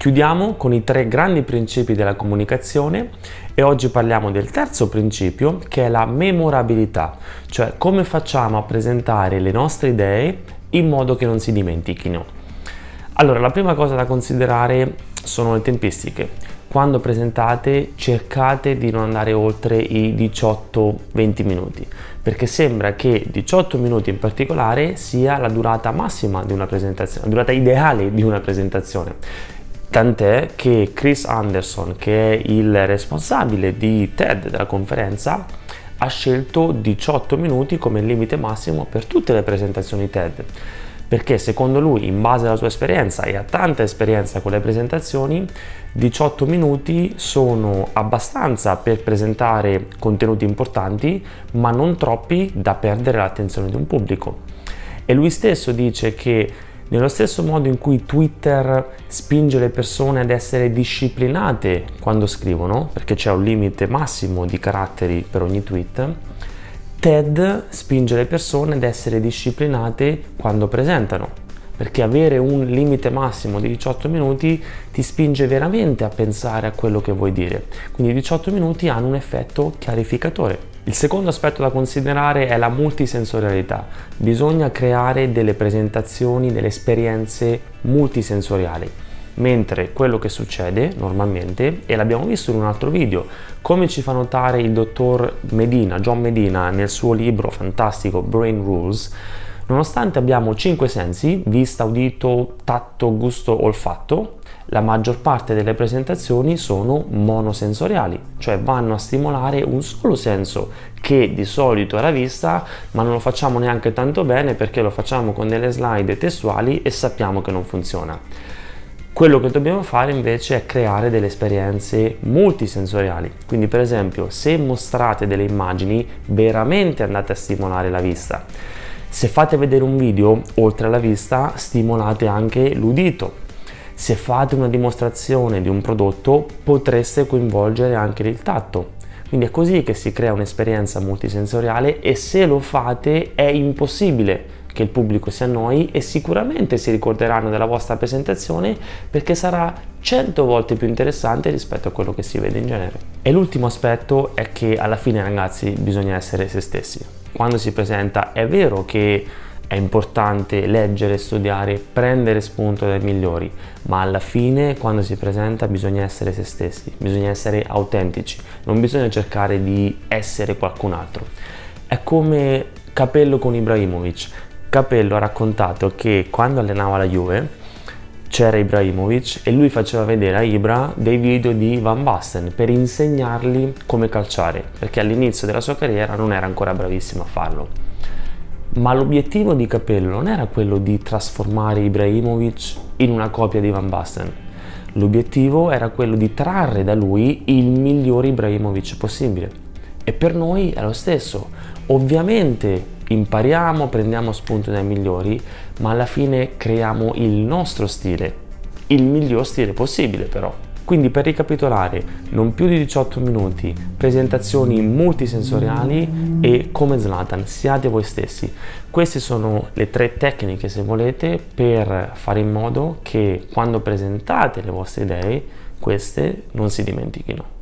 Chiudiamo con i tre grandi principi della comunicazione e oggi parliamo del terzo principio che è la memorabilità, cioè come facciamo a presentare le nostre idee in modo che non si dimentichino. Allora, la prima cosa da considerare sono le tempistiche. Quando presentate cercate di non andare oltre i 18-20 minuti, perché sembra che 18 minuti in particolare sia la durata massima di una presentazione, la durata ideale di una presentazione Tant'è che Chris Anderson, che è il responsabile di TED della conferenza, ha scelto 18 minuti come limite massimo per tutte le presentazioni TED perché secondo lui, in base alla sua esperienza e a tanta esperienza con le presentazioni, 18 minuti sono abbastanza per presentare contenuti importanti, ma non troppi da perdere l'attenzione di un pubblico. E lui stesso dice che nello stesso modo in cui Twitter spinge le persone ad essere disciplinate quando scrivono, perché c'è un limite massimo di caratteri per ogni tweet, TED spinge le persone ad essere disciplinate quando presentano, perché avere un limite massimo di 18 minuti ti spinge veramente a pensare a quello che vuoi dire. Quindi 18 minuti hanno un effetto chiarificatore. Il secondo aspetto da considerare è la multisensorialità. Bisogna creare delle presentazioni, delle esperienze multisensoriali. Mentre quello che succede normalmente, e l'abbiamo visto in un altro video, come ci fa notare il dottor Medina, John Medina, nel suo libro fantastico Brain Rules, nonostante abbiamo cinque sensi, vista, udito, tatto, gusto, olfatto, la maggior parte delle presentazioni sono monosensoriali, cioè vanno a stimolare un solo senso che di solito è la vista, ma non lo facciamo neanche tanto bene perché lo facciamo con delle slide testuali e sappiamo che non funziona. Quello che dobbiamo fare invece è creare delle esperienze multisensoriali. Quindi per esempio se mostrate delle immagini veramente andate a stimolare la vista. Se fate vedere un video oltre alla vista stimolate anche l'udito se fate una dimostrazione di un prodotto potreste coinvolgere anche il tatto. Quindi è così che si crea un'esperienza multisensoriale e se lo fate è impossibile che il pubblico si annoi e sicuramente si ricorderanno della vostra presentazione perché sarà 100 volte più interessante rispetto a quello che si vede in genere. E l'ultimo aspetto è che alla fine ragazzi bisogna essere se stessi. Quando si presenta è vero che è importante leggere, studiare, prendere spunto dai migliori, ma alla fine quando si presenta bisogna essere se stessi, bisogna essere autentici, non bisogna cercare di essere qualcun altro. È come Capello con Ibrahimovic. Capello ha raccontato che quando allenava la Juve c'era Ibrahimovic e lui faceva vedere a Ibra dei video di Van Basten per insegnargli come calciare, perché all'inizio della sua carriera non era ancora bravissimo a farlo ma l'obiettivo di Capello non era quello di trasformare Ibrahimovic in una copia di Van Basten. L'obiettivo era quello di trarre da lui il miglior Ibrahimovic possibile. E per noi è lo stesso. Ovviamente impariamo, prendiamo spunto dai migliori, ma alla fine creiamo il nostro stile, il miglior stile possibile però. Quindi per ricapitolare, non più di 18 minuti, presentazioni multisensoriali e come Zlatan, siate voi stessi. Queste sono le tre tecniche, se volete, per fare in modo che quando presentate le vostre idee, queste non si dimentichino.